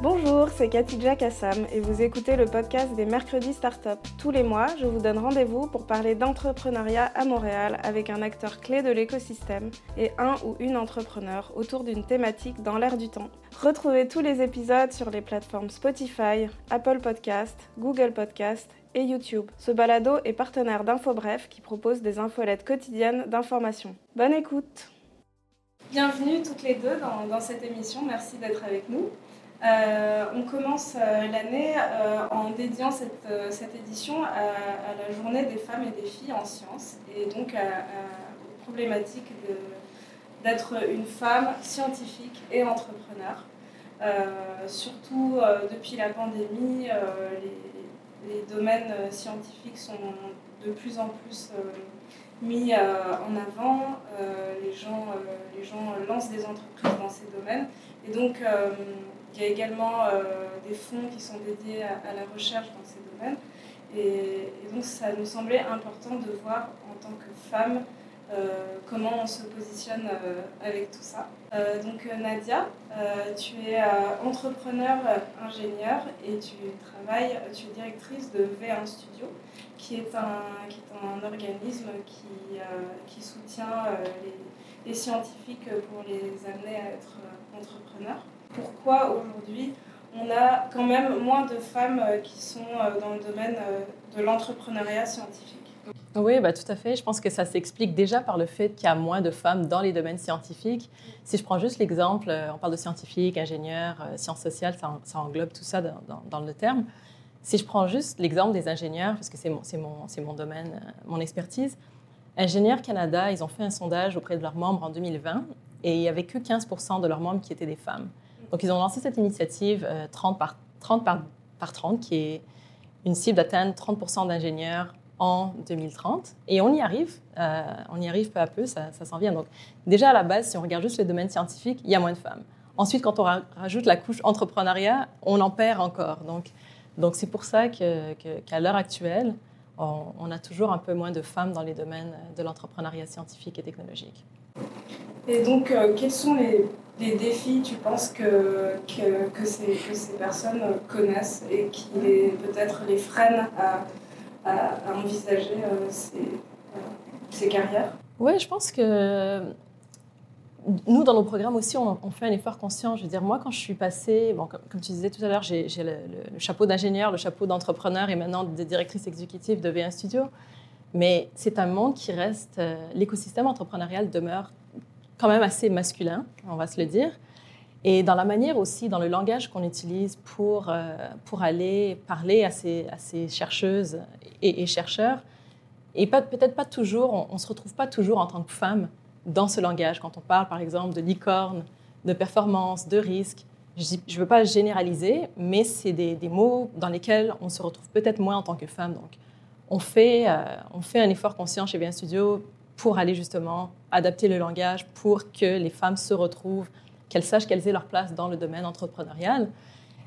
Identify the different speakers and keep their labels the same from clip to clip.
Speaker 1: Bonjour, c'est Katidja Kassam et vous écoutez le podcast des Mercredis Startup. Tous les mois, je vous donne rendez-vous pour parler d'entrepreneuriat à Montréal avec un acteur clé de l'écosystème et un ou une entrepreneur autour d'une thématique dans l'air du temps. Retrouvez tous les épisodes sur les plateformes Spotify, Apple Podcast, Google Podcast et YouTube. Ce balado est partenaire d'InfoBref qui propose des infolettes quotidiennes d'information. Bonne écoute Bienvenue toutes les deux dans cette émission, merci d'être avec nous. Euh, on commence euh, l'année euh, en dédiant cette, cette édition à, la journée des femmes et des filles en sciences et donc à, la problématique d'être une femme scientifique et entrepreneur. surtout depuis la pandémie, les, les, domaines scientifiques sont de plus en plus mis en avant. les, gens, les gens lancent des entreprises dans ces domaines. Et donc, il y a également euh, des fonds qui sont dédiés à, la recherche dans ces domaines. Et, donc ça nous semblait important de voir en tant que femme euh, comment on se positionne euh, avec tout ça. donc Nadia, tu es entrepreneur ingénieur et tu travailles, tu es directrice de V1 Studio, qui est un, organisme qui, qui soutient les, les, scientifiques pour les amener à être entrepreneurs pourquoi aujourd'hui on a quand même moins de femmes euh, qui sont euh, dans le domaine euh, de l'entrepreneuriat scientifique.
Speaker 2: Oui, bah, tout à fait. Je pense que ça s'explique déjà par le fait qu'il y a moins de femmes dans les domaines scientifiques. Si je prends juste l'exemple, on parle de scientifiques, ingénieurs, sciences sociales, ça, englobe tout ça dans, le terme. Si je prends juste l'exemple des ingénieurs, parce que c'est mon, mon, mon, domaine, mon expertise, Ingénieurs Canada, ils ont fait un sondage auprès de leurs membres en 2020 et il n'y avait que 15% de leurs membres qui étaient des femmes. Donc, ils ont lancé cette initiative 30 euh, par 30 par, par 30, qui est une cible d'atteindre 30% d'ingénieurs en 2030. Et on y arrive, euh, on y arrive peu à peu, ça, s'en vient. Donc, déjà à la base, si on regarde juste le domaine scientifique, il y a moins de femmes. Ensuite, quand on rajoute la couche entrepreneuriat, on en perd encore. Donc, donc c'est pour ça qu'à l'heure actuelle, on, on, a toujours un peu moins de femmes dans les domaines de l'entrepreneuriat scientifique et technologique.
Speaker 1: Et donc, euh, quels sont les, les, défis, tu penses, que, que, que, ces, que, ces, personnes connaissent et qui peut-être les freinent à, à, envisager euh, ces, euh, ces, carrières?
Speaker 2: Oui, je pense que nous, dans nos programmes aussi, on, fait un effort conscient. Je veux dire, moi, quand je suis passée, bon, comme, tu disais tout à l'heure, j'ai le, chapeau d'ingénieur, le chapeau d'entrepreneur et maintenant de directrice exécutive de V1 Studio. Mais c'est un monde qui reste, l'écosystème entrepreneurial demeure quand même assez masculin, on va se le dire. Et dans la manière aussi, dans le langage qu'on utilise pour, euh, pour aller parler à ces, à ces chercheuses et, chercheurs, et peut-être pas toujours, on ne se retrouve pas toujours en tant que femme dans ce langage. Quand on parle, par exemple, de licorne, de performance, de risque, je ne veux pas généraliser, mais c'est des, mots dans lesquels on se retrouve peut-être moins en tant que femme. Donc, on fait, euh, on fait un effort conscient chez Bien Studio pour aller justement adapter le langage pour que les femmes se retrouvent, qu'elles sachent qu'elles aient leur place dans le domaine entrepreneurial.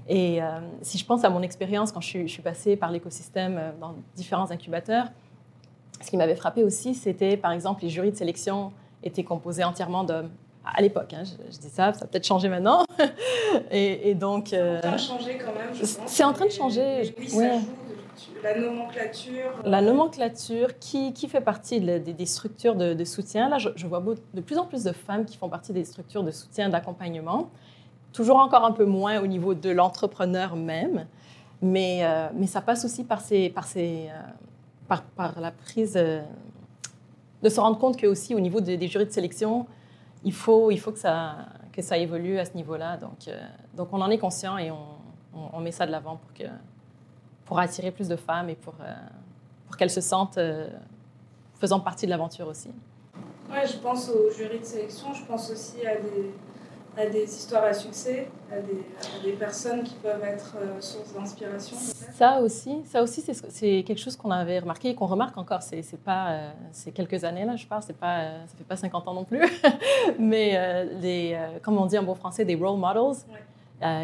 Speaker 2: Et euh, si je pense à mon expérience quand je suis, passée par l'écosystème euh, dans différents incubateurs, ce qui m'avait frappé aussi, c'était par exemple les jurys de sélection étaient composés entièrement d'hommes. À l'époque, hein, je, dis ça, ça a peut-être changé maintenant.
Speaker 1: et, donc. Euh, c'est en train de changer quand même, je pense.
Speaker 2: C'est en train de changer.
Speaker 1: oui, la nomenclature
Speaker 2: La nomenclature qui, qui fait partie des structures de, soutien. Là, je, vois de plus en plus de femmes qui font partie des structures de soutien, d'accompagnement. Toujours encore un peu moins au niveau de l'entrepreneur même, mais, euh, mais ça passe aussi par, ces, par, ces, euh, par, la prise euh, de se rendre compte que aussi au niveau des jurys de sélection, il faut, il faut que, ça, que ça évolue à ce niveau-là. Donc, donc on en est conscient et on met ça de l'avant pour que pour attirer plus de femmes et pour, euh, pour qu'elles se sentent euh, faisant partie de l'aventure aussi.
Speaker 1: Ouais, je pense au jury de sélection, je pense aussi à des, à des histoires à succès, à des, des personnes qui peuvent être euh, source d'inspiration.
Speaker 2: Ça aussi, ça aussi c'est quelque chose qu'on avait remarqué et qu'on remarque encore. C'est pas c'est quelques années là, je parle, c'est pas ça fait pas 50 ans non plus, mais les comme on dit en bon français des role models,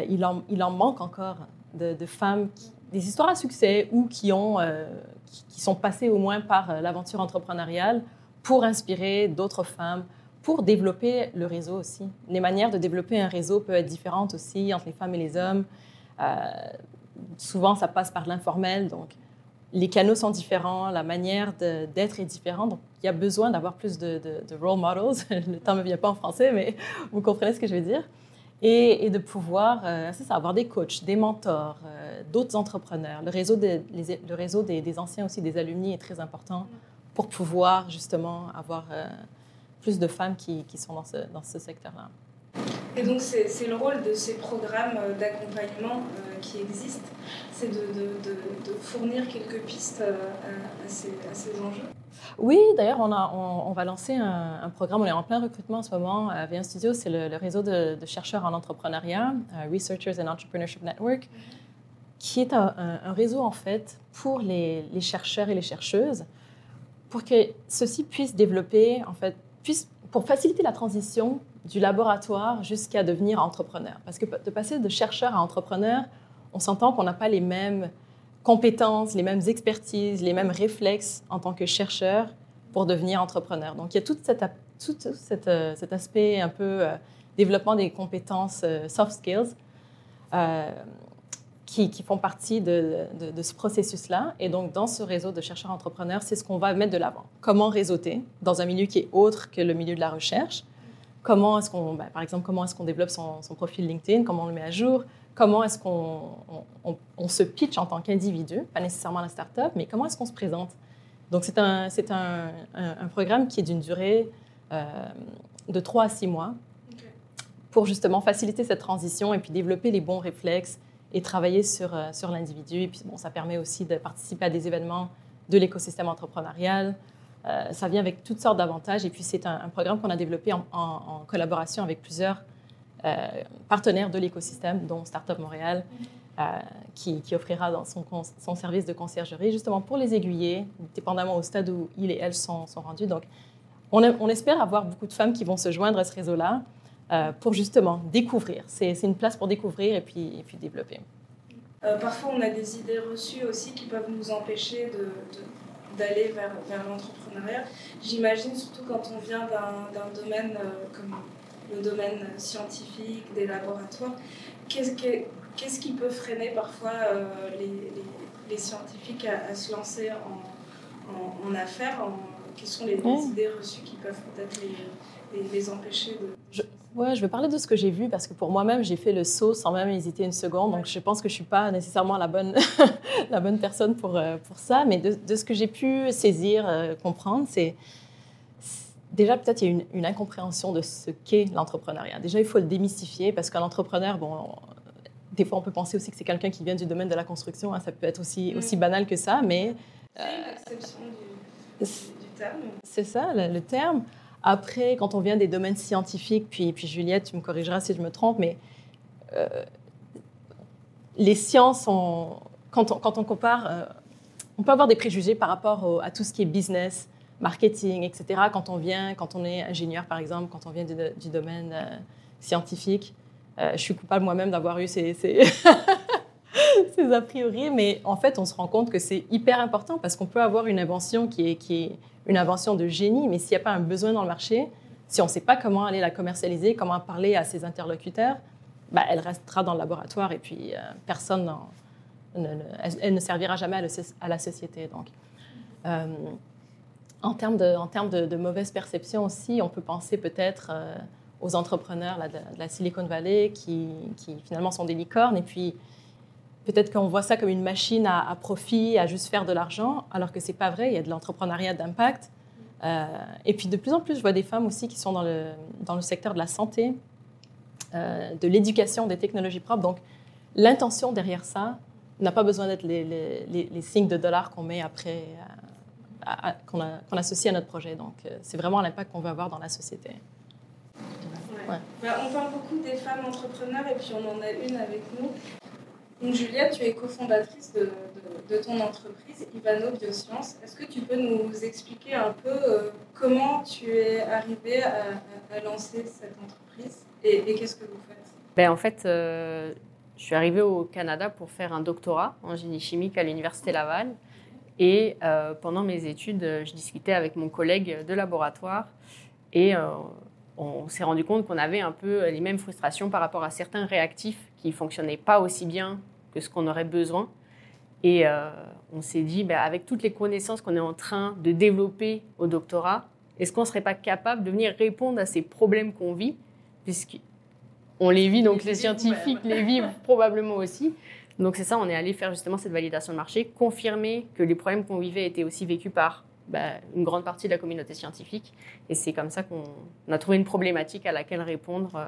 Speaker 2: il en il en manque encore de, de femmes qui, des histoires à succès ou qui, ont, euh, qui, sont passées au moins par euh, l'aventure entrepreneuriale pour inspirer d'autres femmes, pour développer le réseau aussi. Les manières de développer un réseau peuvent être différentes aussi entre les femmes et les hommes. Euh, souvent, ça passe par l'informel, donc les canaux sont différents, la manière d'être est différente. Donc, il y a besoin d'avoir plus de, role models. Le temps ne me vient pas en français, mais vous comprenez ce que je veux dire. Et, de pouvoir, euh, ça, avoir des coachs, des mentors, euh, d'autres entrepreneurs. Le réseau, le réseau des, anciens aussi, des alumni est très important pour pouvoir justement avoir plus de femmes qui, sont dans ce, secteur-là.
Speaker 1: Et donc c'est le rôle de ces programmes euh, d'accompagnement euh, qui existent, c'est de, fournir quelques pistes euh, à ces, enjeux?
Speaker 2: Oui, d'ailleurs, on, va lancer un, programme, on est en plein recrutement en ce moment à V1 Studio, c'est le, réseau de, chercheurs en entrepreneuriat, Researchers and Entrepreneurship Network, qui est un, réseau en fait pour les, les, chercheurs et les chercheuses, pour que ceux-ci puissent développer en fait pour faciliter la transition du laboratoire jusqu'à devenir entrepreneur. Parce que de passer de chercheur à entrepreneur, on s'entend qu'on n'a pas les mêmes compétences, les mêmes expertises, les mêmes réflexes en tant que chercheur pour devenir entrepreneur. Donc il y a tout, euh, cet aspect un peu euh, développement des compétences euh, soft skills qui, font partie de, ce processus-là. Et donc, dans ce réseau de chercheurs entrepreneurs, c'est ce qu'on va mettre de l'avant. Comment réseauter dans un milieu qui est autre que le milieu de la recherche? Comment est-ce qu'on, ben, par exemple, comment est-ce qu'on développe son, profil LinkedIn? Comment on le met à jour? Comment est-ce qu'on on, se pitch en tant qu'individu Pas nécessairement la start-up, mais comment est-ce qu'on se présente? Donc, c'est un, c'est un, un, programme qui est d'une durée euh, de 3 à 6 mois pour justement faciliter cette transition et puis développer les bons réflexes et travailler sur, euh, sur l'individu. Et puis, bon, ça permet aussi de participer à des événements de l'écosystème entrepreneurial. Euh, ça vient avec toutes sortes d'avantages. Et puis, c'est un, programme qu'on a développé en, collaboration avec plusieurs euh, partenaires de l'écosystème, dont Startup Montréal, qui, qui, offrira son, son, service de conciergerie, justement pour les aiguiller, dépendamment au stade où ils et elles sont, sont rendus. Donc, on, on, espère avoir beaucoup de femmes qui vont se joindre à ce réseau-là. Euh, pour justement découvrir. C'est une place pour découvrir et puis, et puis développer.
Speaker 1: Euh, parfois, on a des idées reçues aussi qui peuvent nous empêcher d'aller vers, vers l'entrepreneuriat. J'imagine surtout quand on vient d'un domaine euh, comme le domaine scientifique, des laboratoires. Qu'est-ce qu'est-ce qui peut freiner parfois les, les, scientifiques à, se lancer en, en, affaires Quelles sont les, idées reçues qui peuvent peut-être les, les, empêcher de...
Speaker 2: Ouais, je vais parler de ce que j'ai vu parce que pour moi-même, j'ai fait le saut sans même hésiter une seconde. Donc, je pense que je ne suis pas nécessairement la bonne, la bonne personne pour, euh, pour ça. Mais de, ce que j'ai pu saisir, euh, comprendre, c'est déjà peut-être il y a une, une incompréhension de ce qu'est l'entrepreneuriat. Déjà, il faut le démystifier parce qu'un entrepreneur, bon, des fois, on peut penser aussi que c'est quelqu'un qui vient du domaine de la construction. Hein. ça peut être aussi, aussi banal que ça, mais...
Speaker 1: C'est l'exception du, du, terme.
Speaker 2: C'est ça, le terme. Après, quand on vient des domaines scientifiques, puis, puis Juliette, tu me corrigeras si je me trompe, mais euh, les sciences, quand, on, quand, on, compare, euh, on peut avoir des préjugés par rapport à tout ce qui est business, marketing, etc. Quand on vient, quand on est ingénieur, par exemple, quand on vient du, domaine euh, scientifique. je suis coupable moi-même d'avoir eu ces, a priori, mais en fait, on se rend compte que c'est hyper important parce qu'on peut avoir une invention qui est, une invention de génie, mais s'il n'y a pas un besoin dans le marché, si on ne sait pas comment aller la commercialiser, comment parler à ses interlocuteurs, bah, elle restera dans le laboratoire et puis euh, personne ne, elle, ne servira jamais à, la société. Donc, euh, en termes, de, en termes mauvaise perception aussi, on peut penser peut-être euh, aux entrepreneurs de, la Silicon Valley qui, finalement sont des licornes et puis Peut-être qu'on voit ça comme une machine à, profit, à juste faire de l'argent, alors que c'est pas vrai. Il y a de l'entrepreneuriat d'impact. Euh, et puis de plus en plus, je vois des femmes aussi qui sont dans le, secteur de la santé, euh, de l'éducation, des technologies propres. Donc l'intention derrière ça n'a pas besoin d'être les, signes de dollars qu'on met après, euh, qu'on associe à notre projet. Donc c'est vraiment l'impact qu'on veut avoir dans la société.
Speaker 1: Ouais. Bah, on parle beaucoup des femmes entrepreneurs et puis on en a une avec nous. Donc Juliette, tu es cofondatrice de, de, ton entreprise Ivano Biosciences. Est-ce que tu peux nous expliquer un peu euh, comment tu es arrivée à, lancer cette entreprise et, qu'est-ce que vous faites?
Speaker 3: Ben, En fait, euh, je suis arrivée au Canada pour faire un doctorat en génie chimique à l'Université Laval. Et euh, pendant mes études, je discutais avec mon collègue de laboratoire et on s'est rendu compte qu'on avait un peu les mêmes frustrations par rapport à certains réactifs qui ne fonctionnaient pas aussi bien que ce qu'on aurait besoin. Et euh, on s'est dit, bah, avec toutes les connaissances qu'on est en train de développer au doctorat, est-ce qu'on ne serait pas capable de venir répondre à ces problèmes qu'on vit, puisqu'on les vit, donc les, scientifiques les vivent probablement aussi. Donc c'est ça, on est allé faire justement cette validation de marché, confirmer que les problèmes qu'on vivait étaient aussi vécus par bah, une grande partie de la communauté scientifique. Et c'est comme ça qu'on a trouvé une problématique à laquelle répondre euh,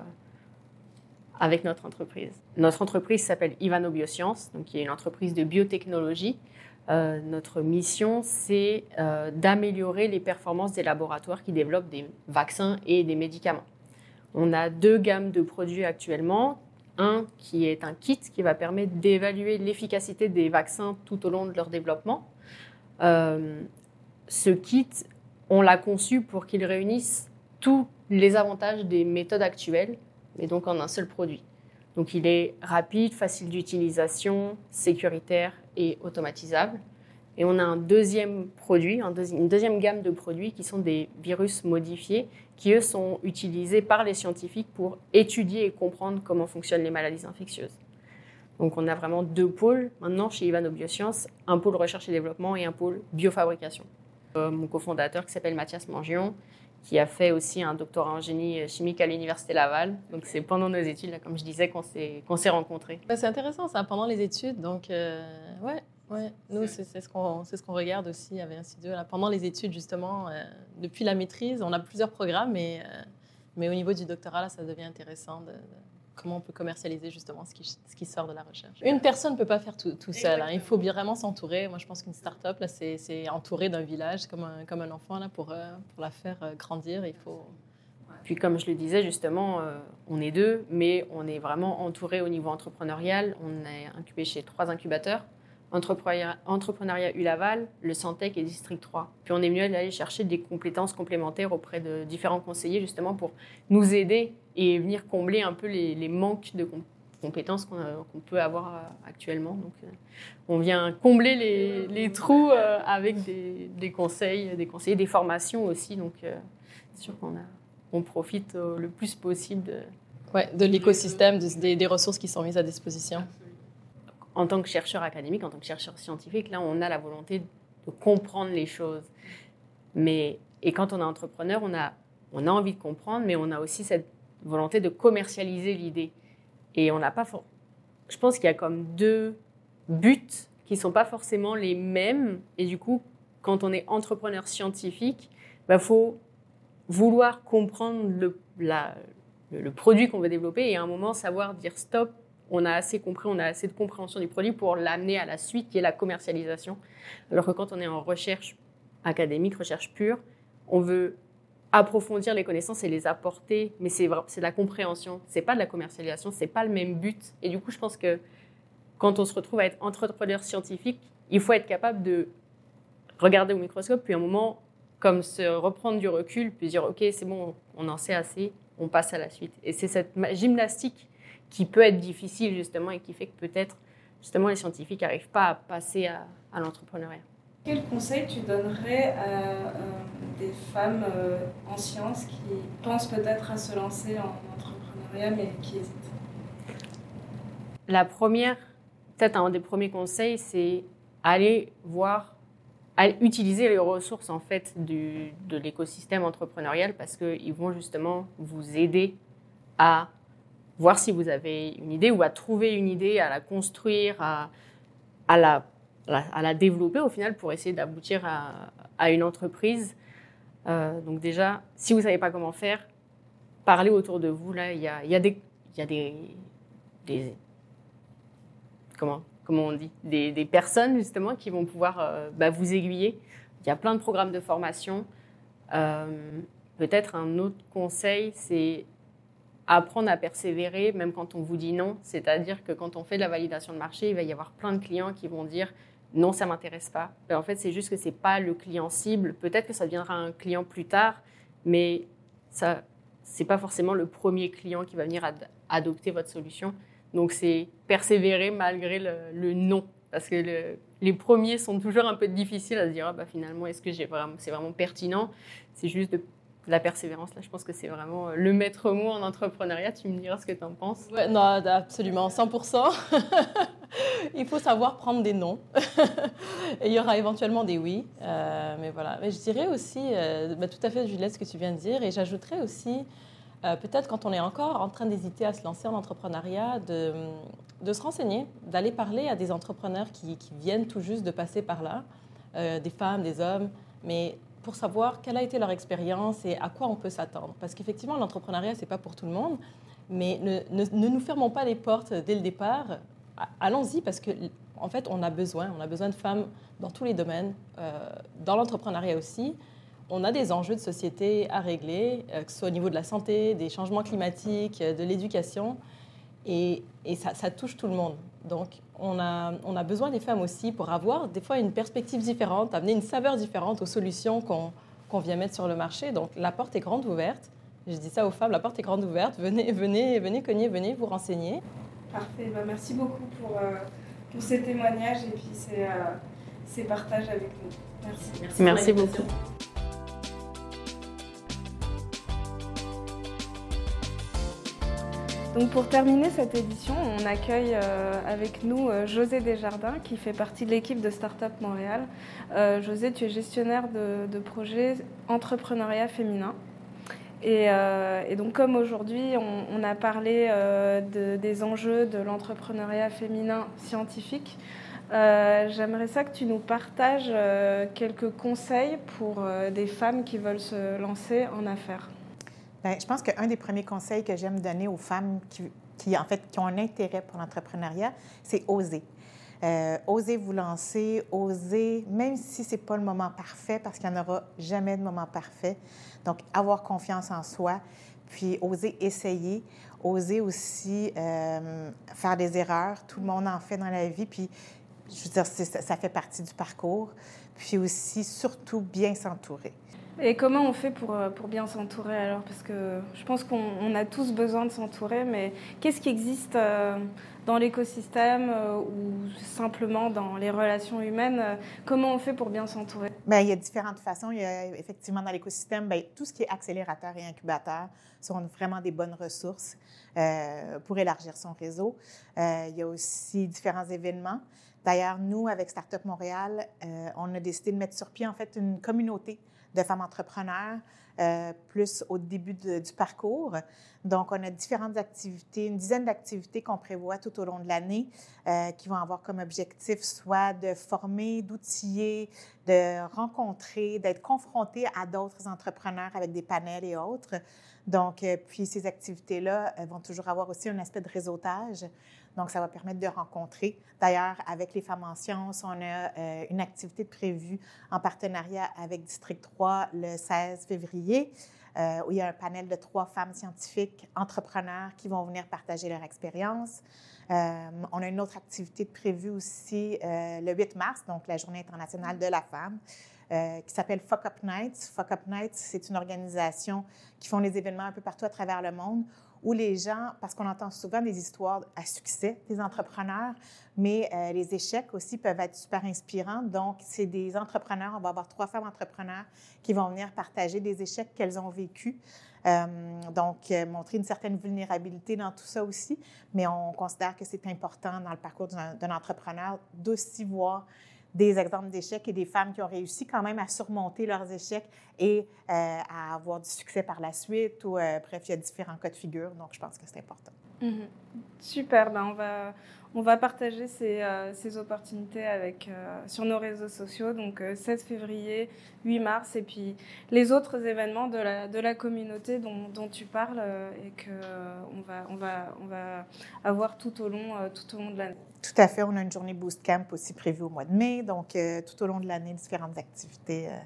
Speaker 3: avec notre entreprise. Notre entreprise s'appelle Ivano Biosciences, donc qui est une entreprise de biotechnologie. Euh, notre mission, c'est euh, d'améliorer les performances des laboratoires qui développent des vaccins et des médicaments. On a deux gammes de produits actuellement. Un qui est un kit qui va permettre d'évaluer l'efficacité des vaccins tout au long de leur développement. Euh, ce kit, on l'a conçu pour qu'il réunisse tous les avantages des méthodes actuelles mais donc en un seul produit. Donc il est rapide, facile d'utilisation, sécuritaire et automatisable. Et on a un deuxième produit, une deuxième gamme de produits qui sont des virus modifiés, qui eux sont utilisés par les scientifiques pour étudier et comprendre comment fonctionnent les maladies infectieuses. Donc on a vraiment deux pôles maintenant chez Ivano Biosciences, un pôle recherche et développement et un pôle biofabrication. Euh, mon cofondateur qui s'appelle Mathias Mangion, qui a fait aussi un doctorat en génie chimique à l'Université Laval. Donc c'est pendant nos études, comme je disais, qu'on s'est, rencontrés.
Speaker 2: c'est intéressant ça, pendant les études. Donc euh, ouais, ouais, nous c'est, ce qu'on, c'est ce qu'on regarde aussi avec Insidio. Là. Pendant les études, justement, euh, depuis la maîtrise, on a plusieurs programmes, mais, euh, mais au niveau du doctorat, là, ça devient intéressant de comment on peut commercialiser justement ce qui, ce qui sort de la recherche. Une personne ne peut pas faire tout, tout seul. Hein. Il faut vraiment s'entourer. Moi, je pense qu'une start-up, c'est entouré d'un village comme un, comme un enfant là, pour, euh, pour la faire euh, grandir. Il faut...
Speaker 3: Puis comme je le disais justement, euh, on est deux, mais on est vraiment entouré au niveau entrepreneurial. On est incubé chez trois incubateurs. Entrepreneuriat U-Laval, le Santec et District 3. Puis on est venu aller chercher des compétences complémentaires auprès de différents conseillers justement pour nous aider et venir combler un peu les, manques de compétences qu'on peut avoir euh, actuellement. Donc euh, on vient combler les, trous euh, avec des, conseils, des conseillers, des formations aussi. Donc c'est sûr qu'on on profite le plus possible de,
Speaker 2: ouais, de l'écosystème, des, des ressources qui sont mises à disposition
Speaker 3: en tant que chercheur académique, en tant que chercheur scientifique, là, on a la volonté de comprendre les choses. Mais, et quand on est entrepreneur, on a, on a envie de comprendre, mais on a aussi cette volonté de commercialiser l'idée. Et on n'a pas. Je pense qu'il y a comme deux buts qui ne sont pas forcément les mêmes. Et du coup, quand on est entrepreneur scientifique, il bah, faut vouloir comprendre le, le produit qu'on veut développer et à un moment savoir dire stop, on a assez compris, on a assez de compréhension du produit pour l'amener à la suite, qui est la commercialisation. Alors que quand on est en recherche académique, recherche pure, on veut approfondir les connaissances et les apporter, mais c'est de la compréhension, c'est pas de la commercialisation, c'est pas le même but. Et du coup, je pense que quand on se retrouve à être entrepreneur scientifique, il faut être capable de regarder au microscope, puis à un moment, comme se reprendre du recul, puis dire, OK, c'est bon, on en sait assez, on passe à la suite. Et c'est cette gymnastique qui peut être difficile justement et qui fait que peut-être justement les scientifiques n'arrivent pas à passer à, l'entrepreneuriat.
Speaker 1: Quel conseil tu donnerais à euh, des femmes euh, en sciences qui pensent peut-être à se lancer en entrepreneuriat mais qui hésitent?
Speaker 3: La première, peut-être un des premiers conseils, c'est aller voir, aller utiliser les ressources en fait du, de l'écosystème entrepreneurial parce qu'ils vont justement vous aider à voir si vous avez une idée ou à trouver une idée, à la construire, à, à, la, à la, développer au final pour essayer d'aboutir à, à, une entreprise. Euh, donc déjà, si vous ne savez pas comment faire, parlez autour de vous. Là, il y a, y a, des, y a des, des, comment, comment on dit, des, des personnes justement qui vont pouvoir euh, bah, vous aiguiller. Il y a plein de programmes de formation. Euh, Peut-être un autre conseil, c'est apprendre à persévérer même quand on vous dit non. C'est-à-dire que quand on fait de la validation de marché, il va y avoir plein de clients qui vont dire non, ça m'intéresse pas. Ben, en fait, c'est juste que c'est pas le client cible. Peut-être que ça deviendra un client plus tard, mais ça, c'est pas forcément le premier client qui va venir adopter votre solution. Donc, c'est persévérer malgré le, non, parce que les premiers sont toujours un peu difficiles à se dire ah, bah, finalement est-ce que c'est vraiment pertinent? C'est juste de la persévérance, là, je pense que c'est vraiment euh, le maître mot en entrepreneuriat. Tu me diras ce que tu en penses.
Speaker 2: Non, absolument, 100%. il faut savoir prendre des non. Et il y aura éventuellement des oui. Euh, mais voilà. Mais je dirais aussi, euh, bah, tout à fait, Juliette, ce que tu viens de dire. Et j'ajouterais aussi, peut-être quand on est encore en train d'hésiter à se lancer en entrepreneuriat, de, de se renseigner, d'aller parler à des entrepreneurs qui, qui, viennent tout juste de passer par là, des femmes, des hommes. Mais pour savoir quelle a été leur expérience et à quoi on peut s'attendre. Parce qu'effectivement, l'entrepreneuriat, ce n'est pas pour tout le monde, mais ne, ne, nous fermons pas les portes dès le départ. Allons-y parce que en fait, on a besoin, on a besoin de femmes dans tous les domaines, euh, dans l'entrepreneuriat aussi. On a des enjeux de société à régler, euh, que ce soit au niveau de la santé, des changements climatiques, de l'éducation, et, et ça, ça, touche tout le monde. Donc, on a, on a, besoin des femmes aussi pour avoir des fois une perspective différente, amener une saveur différente aux solutions qu'on vient mettre sur le marché. Donc, la porte est grande ouverte. Je dis ça aux femmes, la porte est grande ouverte. Venez, venez, venez cogner, venez vous renseigner.
Speaker 1: Parfait. Bah, merci beaucoup pour, euh, pour, ces témoignages et puis ces, euh, ces partages avec nous. Merci.
Speaker 3: Merci, merci beaucoup.
Speaker 1: Donc pour terminer cette édition, on accueille euh, avec nous euh, José Desjardins qui fait partie de l'équipe de Startup Montréal. Euh, José, tu es gestionnaire de, projets entrepreneuriat féminin. Et, donc comme aujourd'hui on, a parlé des enjeux de l'entrepreneuriat féminin scientifique, j'aimerais ça que tu nous partages quelques conseils pour des femmes qui veulent se lancer en affaires.
Speaker 4: Bien, je pense qu'un des premiers conseils que j'aime donner aux femmes qui, en fait, qui ont un intérêt pour l'entrepreneuriat, c'est oser. Euh, oser vous lancer, oser, même si ce n'est pas le moment parfait, parce qu'il n'y en aura jamais de moment parfait. Donc, avoir confiance en soi, puis oser essayer, oser aussi euh, faire des erreurs. Tout le monde en fait dans la vie, puis je veux dire, ça fait partie du parcours. Puis aussi, surtout, bien s'entourer.
Speaker 1: Et comment on fait pour, euh, pour bien s'entourer alors? Parce que je pense qu'on a tous besoin de s'entourer, mais qu'est-ce qui existe euh, dans l'écosystème euh, ou simplement dans les relations humaines Comment on fait pour bien s'entourer?
Speaker 4: Bien, il y a différentes façons. Il y a effectivement dans l'écosystème, bien, tout ce qui est accélérateur et incubateur sont vraiment des bonnes ressources pour élargir son réseau. il y a aussi différents événements. D'ailleurs, nous, avec Startup Montréal, on a décidé de mettre sur pied en fait une communauté de femmes entrepreneurs, euh, plus au début du parcours. Donc, on a différentes activités, une dizaine d'activités qu'on prévoit tout au long de l'année, euh, qui vont avoir comme objectif soit de former, d'outiller, de rencontrer, d'être confrontés à d'autres entrepreneurs avec des panels et autres. Donc, euh, puis ces activités-là vont toujours avoir aussi un aspect de réseautage. Donc, ça va permettre de rencontrer. D'ailleurs, avec les femmes en sciences, on a euh, une activité prévue en partenariat avec District 3 le 16 février. Euh, où il y a un panel de trois femmes scientifiques, entrepreneurs qui vont venir partager leur expérience. Euh, on a une autre activité prévue aussi le 8 mars, donc la Journée internationale de la femme, qui s'appelle Fuck Up Nights. Fuck Up Nights, c'est une organisation qui font des événements un peu partout à travers le monde où les gens, parce qu'on entend souvent des histoires à succès des entrepreneurs, mais euh, les échecs aussi peuvent être super inspirants. Donc, c'est des entrepreneurs, on va avoir trois femmes entrepreneurs qui vont venir partager des échecs qu'elles ont vécus. Euh, donc, euh, montrer une certaine vulnérabilité dans tout ça aussi, mais on considère que c'est important dans le parcours d'un entrepreneur d'aussi voir des exemples d'échecs et des femmes qui ont réussi quand même à surmonter leurs échecs et euh, à avoir du succès par la suite. Ou, euh, bref, il y a différents cas de figure, donc je pense que c'est important.
Speaker 1: Mhm. Super, ben on, va, on va partager ces, euh, ces opportunités avec, sur nos réseaux sociaux, donc 16 février, 8 mars, et puis les autres événements de la, de la communauté dont, dont tu parles et qu'on on va, on va, on va avoir tout au long, tout au long de l'année.
Speaker 4: Tout à fait. On a une journée Boost Camp aussi prévue au mois de mai. Donc, euh, tout au long de l'année, différentes activités euh,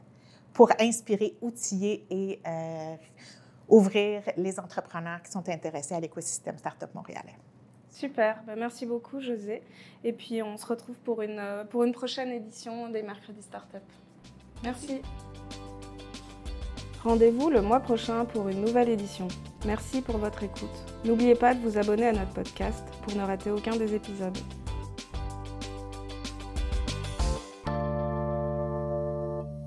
Speaker 4: pour inspirer, outiller et euh, ouvrir les entrepreneurs qui sont intéressés à l'écosystème Startup montréalais.
Speaker 1: Super. Ben, merci beaucoup, José. Et puis, on se retrouve pour une, pour une prochaine édition des Mercredis Startup. Merci. Rendez-vous le mois prochain pour une nouvelle édition. Merci pour votre écoute. N'oubliez pas de vous abonner à notre podcast pour ne rater aucun des épisodes.